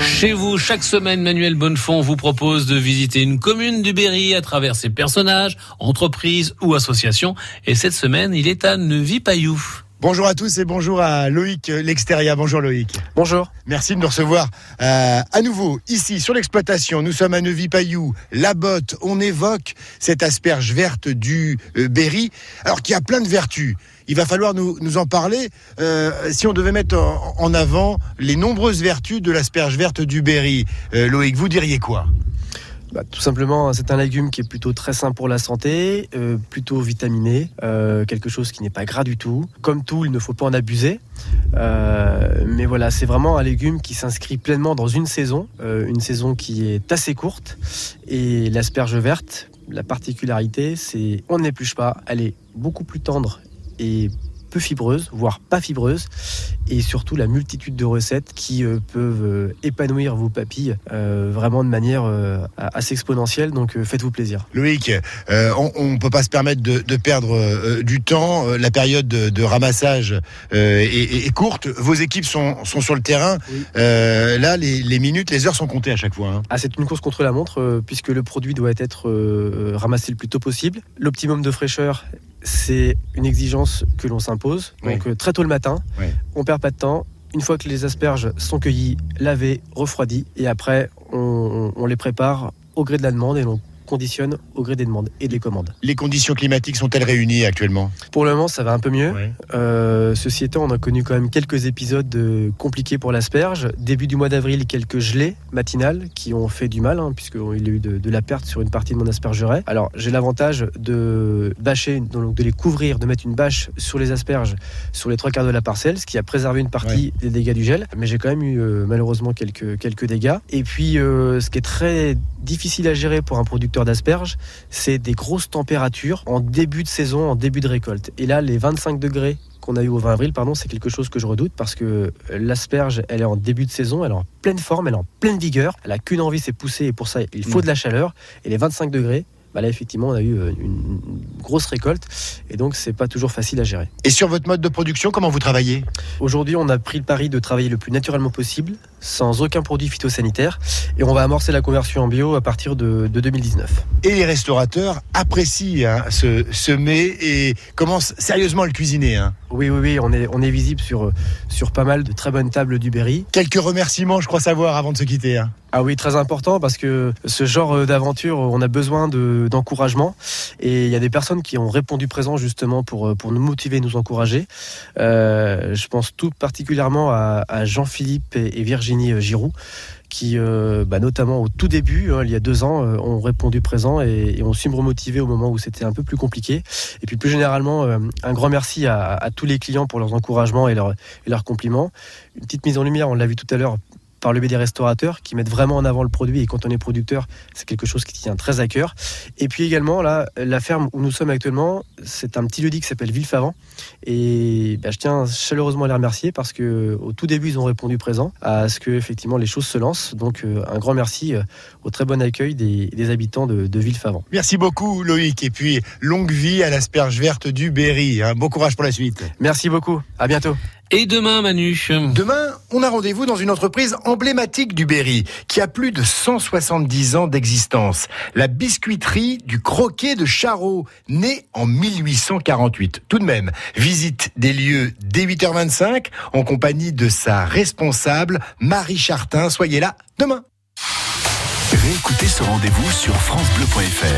Chez vous. Chaque semaine, Manuel Bonnefond vous propose de visiter une commune du Berry à travers ses personnages, entreprises ou associations. Et cette semaine, il est à Neuvy-Payou. Bonjour à tous et bonjour à Loïc L'Extérieur. Bonjour Loïc. Bonjour. Merci de nous recevoir euh, à nouveau ici sur l'exploitation. Nous sommes à Neuvy-Payou, la botte. On évoque cette asperge verte du euh, Berry, alors qui a plein de vertus. Il va falloir nous, nous en parler. Euh, si on devait mettre en, en, avant les nombreuses vertus de l'asperge verte du Berry, euh, Loïc, vous diriez quoi? Bah, tout simplement, c'est un légume qui est plutôt très sain pour la santé, euh, plutôt vitaminé, euh, quelque chose qui n'est pas gras du tout. Comme tout, il ne faut pas en abuser. Euh, mais voilà, c'est vraiment un légume qui s'inscrit pleinement dans une saison, une saison qui est assez courte. Et l'asperge verte, la particularité, c'est on n'épluche pas, elle est beaucoup plus tendre et peu fibreuse, voire pas fibreuse, et surtout la multitude de recettes qui euh, peuvent euh, épanouir vos papilles euh, vraiment de manière assez exponentielle. Donc faites-vous plaisir. Loïc, on ne peut pas se permettre de, de perdre du temps. La période de, de ramassage est, est, est, courte. Vos équipes sont, sont sur le terrain. Oui. là, les, les, minutes, les heures sont comptées à chaque fois. Hein. Ah, c'est une course contre la montre puisque le produit doit être ramassé le plus tôt possible. L'optimum de fraîcheur c'est une exigence que l'on s'impose. Donc oui. très tôt le matin, oui. on perd pas de temps. Une fois que les asperges sont cueillies, lavées, refroidies, et après on, on les prépare au gré de la demande et l'on conditionne au gré des demandes et des commandes. Les conditions climatiques sont-elles réunies actuellement? Pour le moment, ça va un peu mieux. Euh, ceci étant, on a connu quand même quelques épisodes de compliqués pour l'asperge. Début du mois d'avril, quelques gelées matinales qui ont fait du mal, hein, puisqu'il y a eu de, de, la perte sur une partie de mon aspergeraie. Alors, j'ai l'avantage de bâcher, donc de les couvrir, de mettre une bâche sur les asperges sur les trois quarts de la parcelle, ce qui a préservé une partie des dégâts du gel. Mais j'ai quand même eu euh, malheureusement quelques, quelques dégâts. Et puis, euh, ce qui est très difficile à gérer pour un producteur d'asperges, c'est des grosses températures en début de saison, en début de récolte. Et là, les 25 degrés qu'on a eu au 20 avril, pardon, c'est quelque chose que je redoute parce que l'asperge, elle est en début de saison, elle est en pleine forme, elle est en pleine vigueur, elle a qu'une envie, c'est pousser et pour ça, il faut de la chaleur. Et les 25 degrés, bah là effectivement on a eu une grosse récolte et donc c'est pas toujours facile à gérer. Et sur votre mode de production, comment vous travaillez? Aujourd'hui on a pris le pari de travailler le plus naturellement possible, sans aucun produit phytosanitaire et on va amorcer la conversion en bio à partir de, de 2019. Et les restaurateurs apprécient hein, ce, ce mets et commencent sérieusement à le cuisiner. Hein. Oui, oui, oui, on est, on est visible sur, sur pas mal de très bonnes tables du Berry. Quelques remerciements, je crois savoir, avant de se quitter. Hein. Ah oui, très important parce que ce genre d'aventure, on a besoin d'encouragement. De, et il y a des personnes qui ont répondu présent justement pour, pour nous motiver, nous encourager. Euh, je pense tout particulièrement à, à Jean-Philippe et, et, Virginie Giroux qui, euh, bah, notamment au tout début, hein, il y a deux ans, euh, ont répondu présent et, ont su me remotiver au moment où c'était un peu plus compliqué. Et puis plus généralement, euh, un grand merci à, tous les clients pour leurs encouragements et leurs compliments. Une petite mise en lumière, on l'a vu tout à l'heure, par le biais des restaurateurs qui mettent vraiment en avant le produit et quand on est producteur, c'est quelque chose qui tient très à cœur. Et puis également, là, la ferme où nous sommes actuellement, c'est un petit lieu dit qui s'appelle Villefavant et bah, je tiens chaleureusement à les remercier parce que au tout début, ils ont répondu présent à ce que effectivement les choses se lancent. Donc euh, un grand merci euh, au très bon accueil des, des habitants de, de, Villefavant. Merci beaucoup Loïc et puis longue vie à l'asperge verte du Berry. Hein. Bon courage pour la suite. Merci beaucoup. À bientôt. Et demain, Manu Demain, on a rendez-vous dans une entreprise emblématique du Berry, qui a plus de 170 ans d'existence. La biscuiterie du Croquet de Charot, née en 1848. Tout de même, visite des lieux dès 8h25, en compagnie de sa responsable, Marie Chartin. Soyez là demain. Réécoutez ce rendez-vous sur FranceBleu.fr.